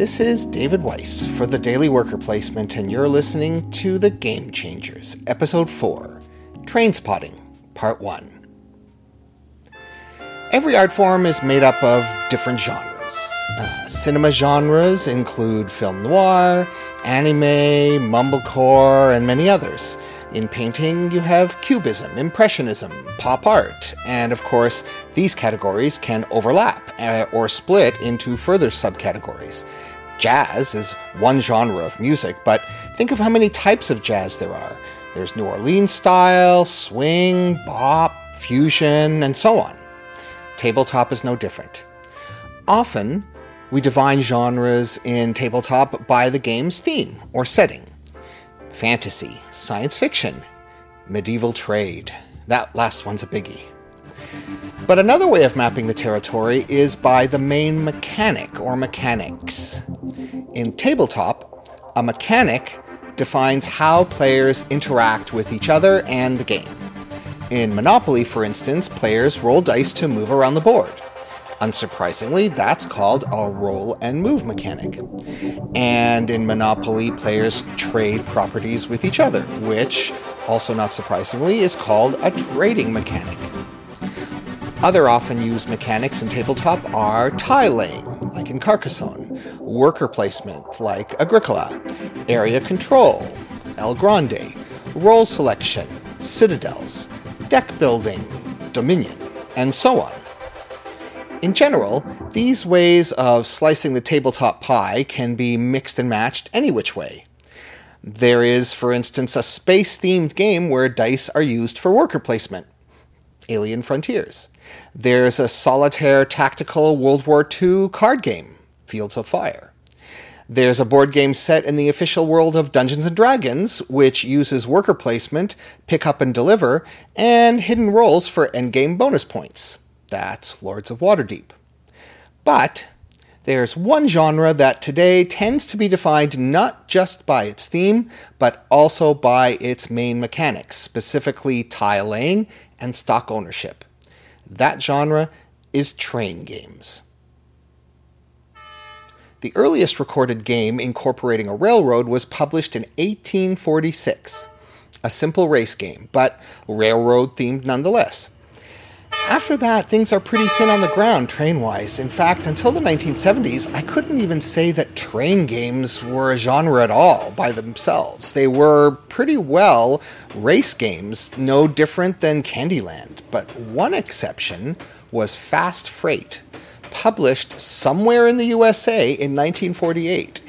This is David Weiss for the Daily Worker Placement, and you're listening to The Game Changers, Episode 4 Train Spotting, Part 1. Every art form is made up of different genres. Uh, cinema genres include film noir, anime, mumblecore, and many others. In painting, you have cubism, impressionism, pop art, and of course, these categories can overlap uh, or split into further subcategories. Jazz is one genre of music, but think of how many types of jazz there are. There's New Orleans style, swing, bop, fusion, and so on. Tabletop is no different. Often, we define genres in tabletop by the game's theme or setting fantasy, science fiction, medieval trade. That last one's a biggie. But another way of mapping the territory is by the main mechanic or mechanics. In tabletop, a mechanic defines how players interact with each other and the game. In Monopoly, for instance, players roll dice to move around the board. Unsurprisingly, that's called a roll and move mechanic. And in Monopoly, players trade properties with each other, which, also not surprisingly, is called a trading mechanic. Other often used mechanics in tabletop are tile laying, like in Carcassonne, worker placement, like Agricola, area control, El Grande, role selection, citadels, deck building, Dominion, and so on. In general, these ways of slicing the tabletop pie can be mixed and matched any which way. There is, for instance, a space themed game where dice are used for worker placement Alien Frontiers. There's a solitaire tactical World War II card game, Fields of Fire. There's a board game set in the official world of Dungeons and Dragons, which uses worker placement, pick up and deliver, and hidden roles for endgame bonus points. That's Lords of Waterdeep. But there's one genre that today tends to be defined not just by its theme, but also by its main mechanics, specifically tile laying and stock ownership. That genre is train games. The earliest recorded game incorporating a railroad was published in 1846. A simple race game, but railroad themed nonetheless. After that, things are pretty thin on the ground train wise. In fact, until the 1970s, I couldn't even say that train games were a genre at all by themselves. They were pretty well race games, no different than Candyland. But one exception was Fast Freight, published somewhere in the USA in 1948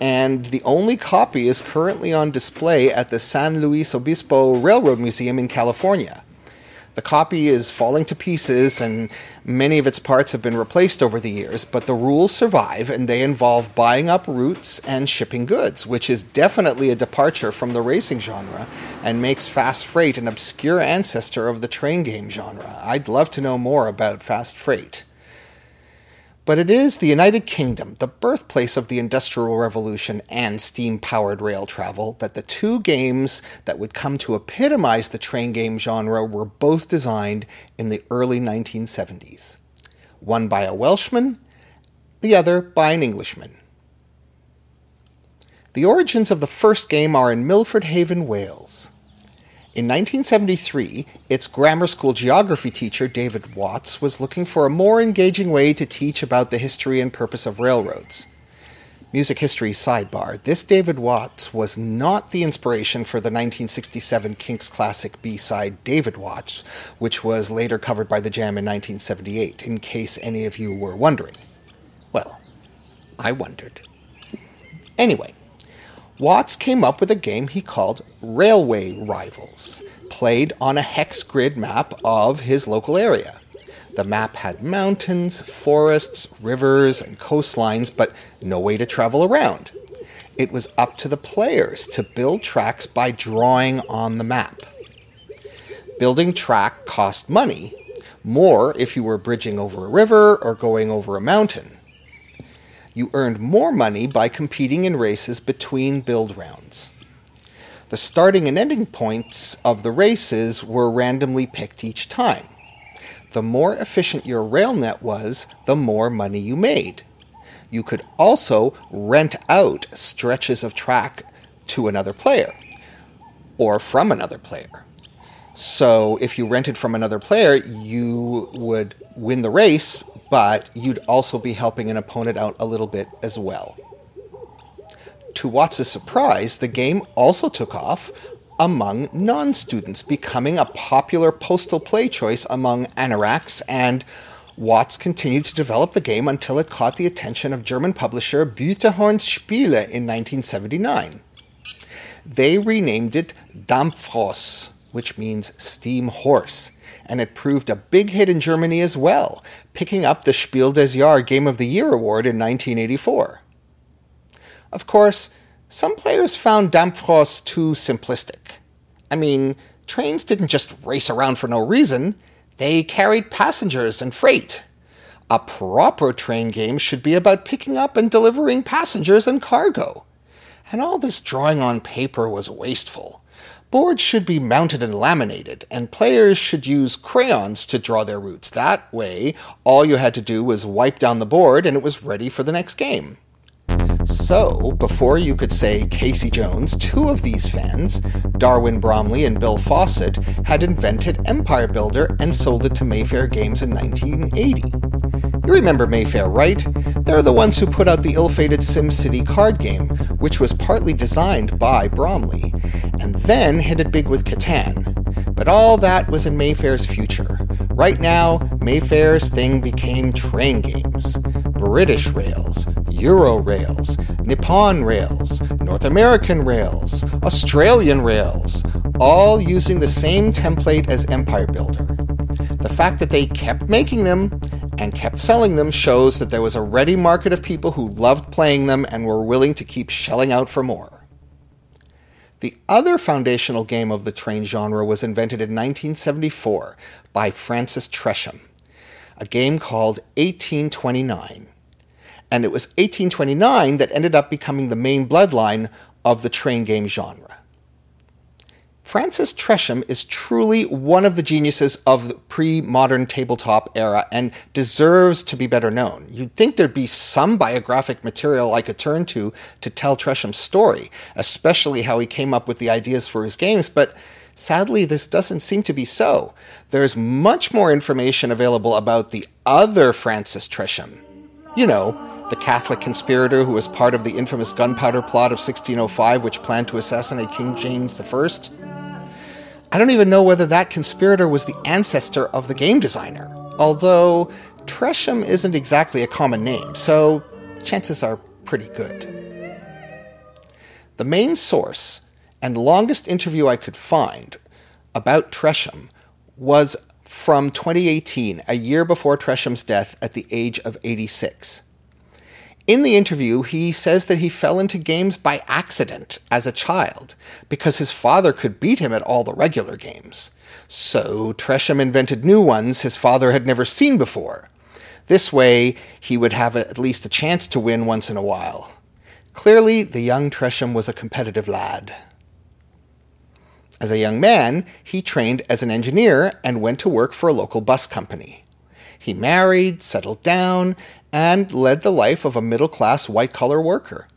and the only copy is currently on display at the San Luis Obispo Railroad Museum in California. The copy is falling to pieces, and many of its parts have been replaced over the years, but the rules survive, and they involve buying up routes and shipping goods, which is definitely a departure from the racing genre and makes Fast Freight an obscure ancestor of the train game genre. I'd love to know more about Fast Freight. But it is the United Kingdom, the birthplace of the Industrial Revolution and steam powered rail travel, that the two games that would come to epitomize the train game genre were both designed in the early 1970s. One by a Welshman, the other by an Englishman. The origins of the first game are in Milford Haven, Wales. In 1973, its grammar school geography teacher, David Watts, was looking for a more engaging way to teach about the history and purpose of railroads. Music history sidebar this David Watts was not the inspiration for the 1967 Kinks classic B side David Watts, which was later covered by the Jam in 1978, in case any of you were wondering. Well, I wondered. Anyway, Watts came up with a game he called Railway Rivals, played on a hex grid map of his local area. The map had mountains, forests, rivers, and coastlines, but no way to travel around. It was up to the players to build tracks by drawing on the map. Building track cost money, more if you were bridging over a river or going over a mountain you earned more money by competing in races between build rounds. The starting and ending points of the races were randomly picked each time. The more efficient your rail net was, the more money you made. you could also rent out stretches of track to another player or from another player. So if you rented from another player, you would win the race, but you'd also be helping an opponent out a little bit as well. To Watts' surprise, the game also took off among non students, becoming a popular postal play choice among anoraks, and Watts continued to develop the game until it caught the attention of German publisher Bütehorn Spiele in 1979. They renamed it Dampfross, which means steam horse, and it proved a big hit in Germany as well, picking up the Spiel des Jahres Game of the Year award in 1984. Of course, some players found Dampfross too simplistic. I mean, trains didn't just race around for no reason, they carried passengers and freight. A proper train game should be about picking up and delivering passengers and cargo. And all this drawing on paper was wasteful. Boards should be mounted and laminated, and players should use crayons to draw their routes. That way, all you had to do was wipe down the board and it was ready for the next game. So, before you could say Casey Jones, two of these fans, Darwin Bromley and Bill Fawcett, had invented Empire Builder and sold it to Mayfair Games in 1980. You remember Mayfair, right? They're the ones who put out the ill fated SimCity card game, which was partly designed by Bromley, and then hit it big with Catan. But all that was in Mayfair's future. Right now, Mayfair's thing became train games. British Rails, Euro Rails, Nippon Rails, North American Rails, Australian Rails, all using the same template as Empire Builder. The fact that they kept making them and kept selling them shows that there was a ready market of people who loved playing them and were willing to keep shelling out for more. The other foundational game of the train genre was invented in 1974 by Francis Tresham, a game called 1829. And it was 1829 that ended up becoming the main bloodline of the train game genre. Francis Tresham is truly one of the geniuses of the pre modern tabletop era and deserves to be better known. You'd think there'd be some biographic material I could turn to to tell Tresham's story, especially how he came up with the ideas for his games, but sadly, this doesn't seem to be so. There's much more information available about the other Francis Tresham. You know, the Catholic conspirator who was part of the infamous gunpowder plot of 1605, which planned to assassinate King James I. I don't even know whether that conspirator was the ancestor of the game designer, although Tresham isn't exactly a common name, so chances are pretty good. The main source and longest interview I could find about Tresham was from 2018, a year before Tresham's death at the age of 86. In the interview, he says that he fell into games by accident as a child because his father could beat him at all the regular games. So Tresham invented new ones his father had never seen before. This way, he would have at least a chance to win once in a while. Clearly, the young Tresham was a competitive lad. As a young man, he trained as an engineer and went to work for a local bus company. He married, settled down, and led the life of a middle class white collar worker.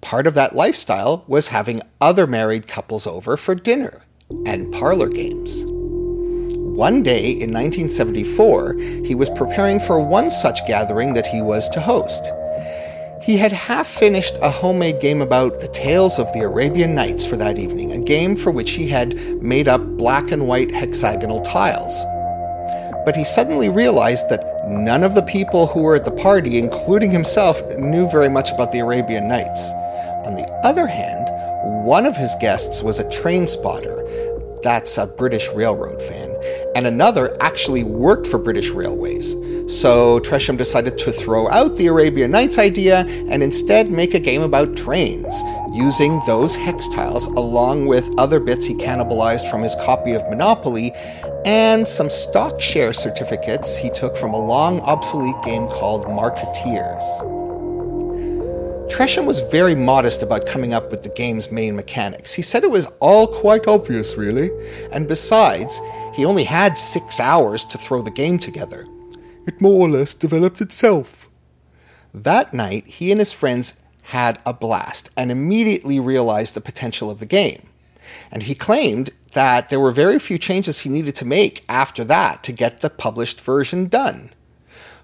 Part of that lifestyle was having other married couples over for dinner and parlor games. One day in 1974, he was preparing for one such gathering that he was to host. He had half finished a homemade game about the tales of the Arabian Nights for that evening, a game for which he had made up black and white hexagonal tiles but he suddenly realized that none of the people who were at the party, including himself, knew very much about the Arabian Nights. On the other hand, one of his guests was a train spotter. That's a British Railroad fan. And another actually worked for British Railways. So Tresham decided to throw out the Arabian Nights idea and instead make a game about trains, using those hex tiles along with other bits he cannibalized from his copy of Monopoly and some stock share certificates he took from a long obsolete game called Marketeers. Tresham was very modest about coming up with the game's main mechanics. He said it was all quite obvious, really, and besides, he only had six hours to throw the game together. It more or less developed itself. That night, he and his friends had a blast and immediately realized the potential of the game. And he claimed that there were very few changes he needed to make after that to get the published version done.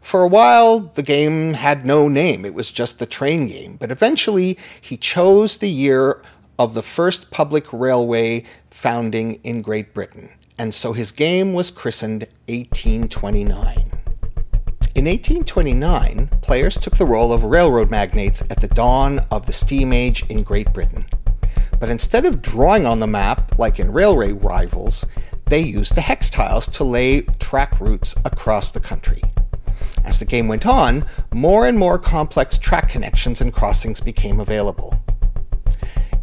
For a while, the game had no name, it was just the train game, but eventually he chose the year of the first public railway founding in Great Britain, and so his game was christened 1829. In 1829, players took the role of railroad magnates at the dawn of the steam age in Great Britain. But instead of drawing on the map like in railway rivals, they used the hex tiles to lay track routes across the country. As the game went on, more and more complex track connections and crossings became available.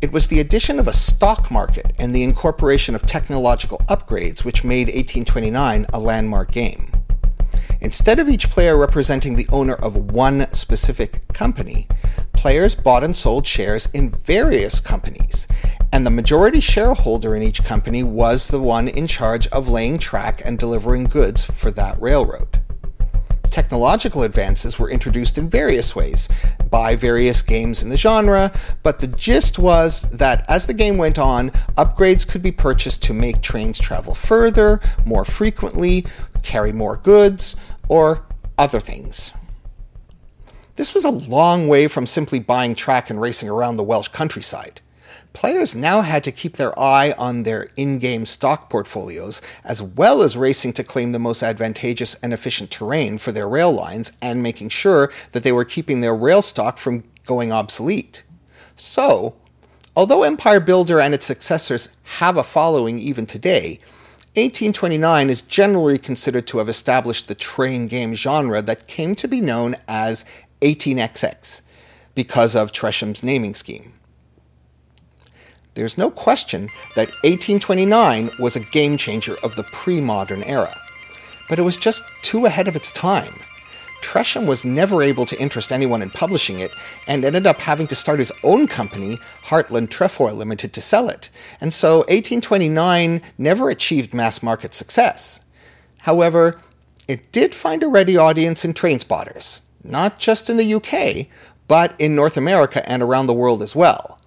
It was the addition of a stock market and the incorporation of technological upgrades which made 1829 a landmark game. Instead of each player representing the owner of one specific company, players bought and sold shares in various companies, and the majority shareholder in each company was the one in charge of laying track and delivering goods for that railroad technological advances were introduced in various ways by various games in the genre, but the gist was that as the game went on, upgrades could be purchased to make trains travel further, more frequently, carry more goods, or other things. This was a long way from simply buying track and racing around the Welsh countryside players now had to keep their eye on their in game stock portfolios, as well as racing to claim the most advantageous and efficient terrain for their rail lines and making sure that they were keeping their rail stock from going obsolete. So, although Empire Builder and its successors have a following even today, 1829 is generally considered to have established the train game genre that came to be known as 18XX because of Tresham's naming scheme. There's no question that 1829 was a game changer of the pre modern era, but it was just too ahead of its time. Tresham was never able to interest anyone in publishing it and ended up having to start his own company, Hartland Trefoil Limited, to sell it, and so 1829 never achieved mass market success. However, it did find a ready audience in train spotters, not just in the UK, but in North America and around the world as well.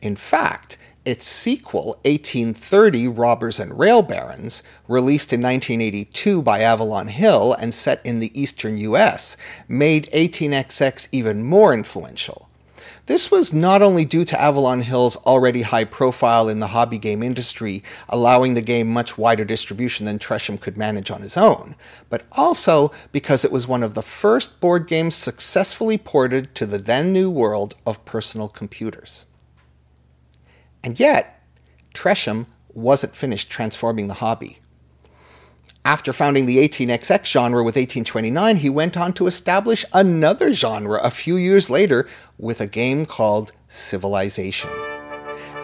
In fact, its sequel, 1830 Robbers and Rail Barons, released in 1982 by Avalon Hill and set in the eastern US, made 18XX even more influential. This was not only due to Avalon Hill's already high profile in the hobby game industry, allowing the game much wider distribution than Tresham could manage on his own, but also because it was one of the first board games successfully ported to the then new world of personal computers. And yet, Tresham wasn't finished transforming the hobby. After founding the 18XX genre with 1829, he went on to establish another genre a few years later with a game called Civilization.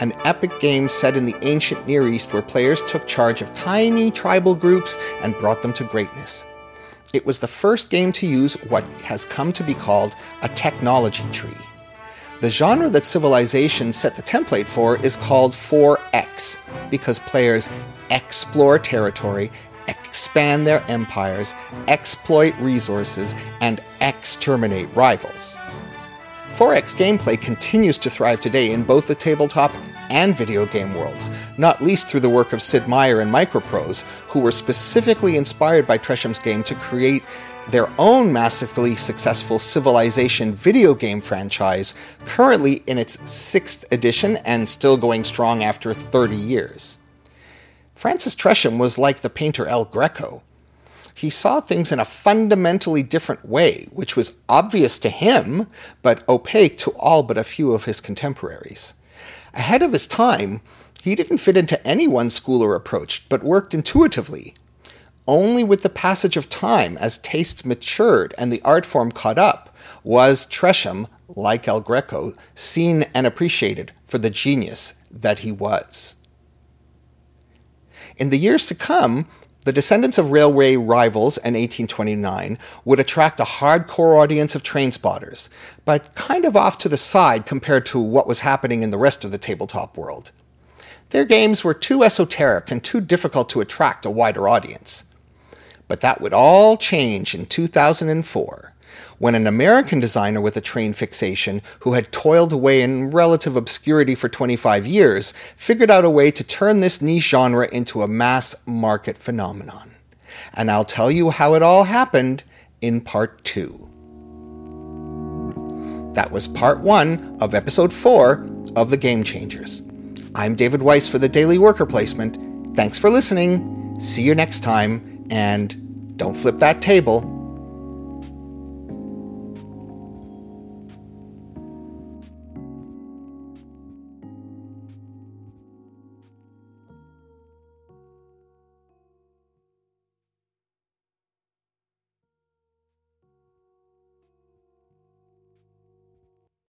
An epic game set in the ancient Near East where players took charge of tiny tribal groups and brought them to greatness. It was the first game to use what has come to be called a technology tree. The genre that Civilization set the template for is called 4X because players explore territory, expand their empires, exploit resources, and exterminate rivals. 4X gameplay continues to thrive today in both the tabletop and video game worlds, not least through the work of Sid Meier and Microprose, who were specifically inspired by Tresham's game to create their own massively successful Civilization video game franchise, currently in its sixth edition and still going strong after 30 years. Francis Tresham was like the painter El Greco. He saw things in a fundamentally different way, which was obvious to him, but opaque to all but a few of his contemporaries. Ahead of his time, he didn't fit into any one school or approach, but worked intuitively, only with the passage of time, as tastes matured and the art form caught up, was Tresham, like El Greco, seen and appreciated for the genius that he was. In the years to come, the descendants of railway rivals and 1829 would attract a hardcore audience of train spotters, but kind of off to the side compared to what was happening in the rest of the tabletop world. Their games were too esoteric and too difficult to attract a wider audience. But that would all change in 2004 when an American designer with a train fixation who had toiled away in relative obscurity for 25 years figured out a way to turn this niche genre into a mass market phenomenon. And I'll tell you how it all happened in part two. That was part one of episode four of The Game Changers. I'm David Weiss for the Daily Worker Placement. Thanks for listening. See you next time, and don't flip that table.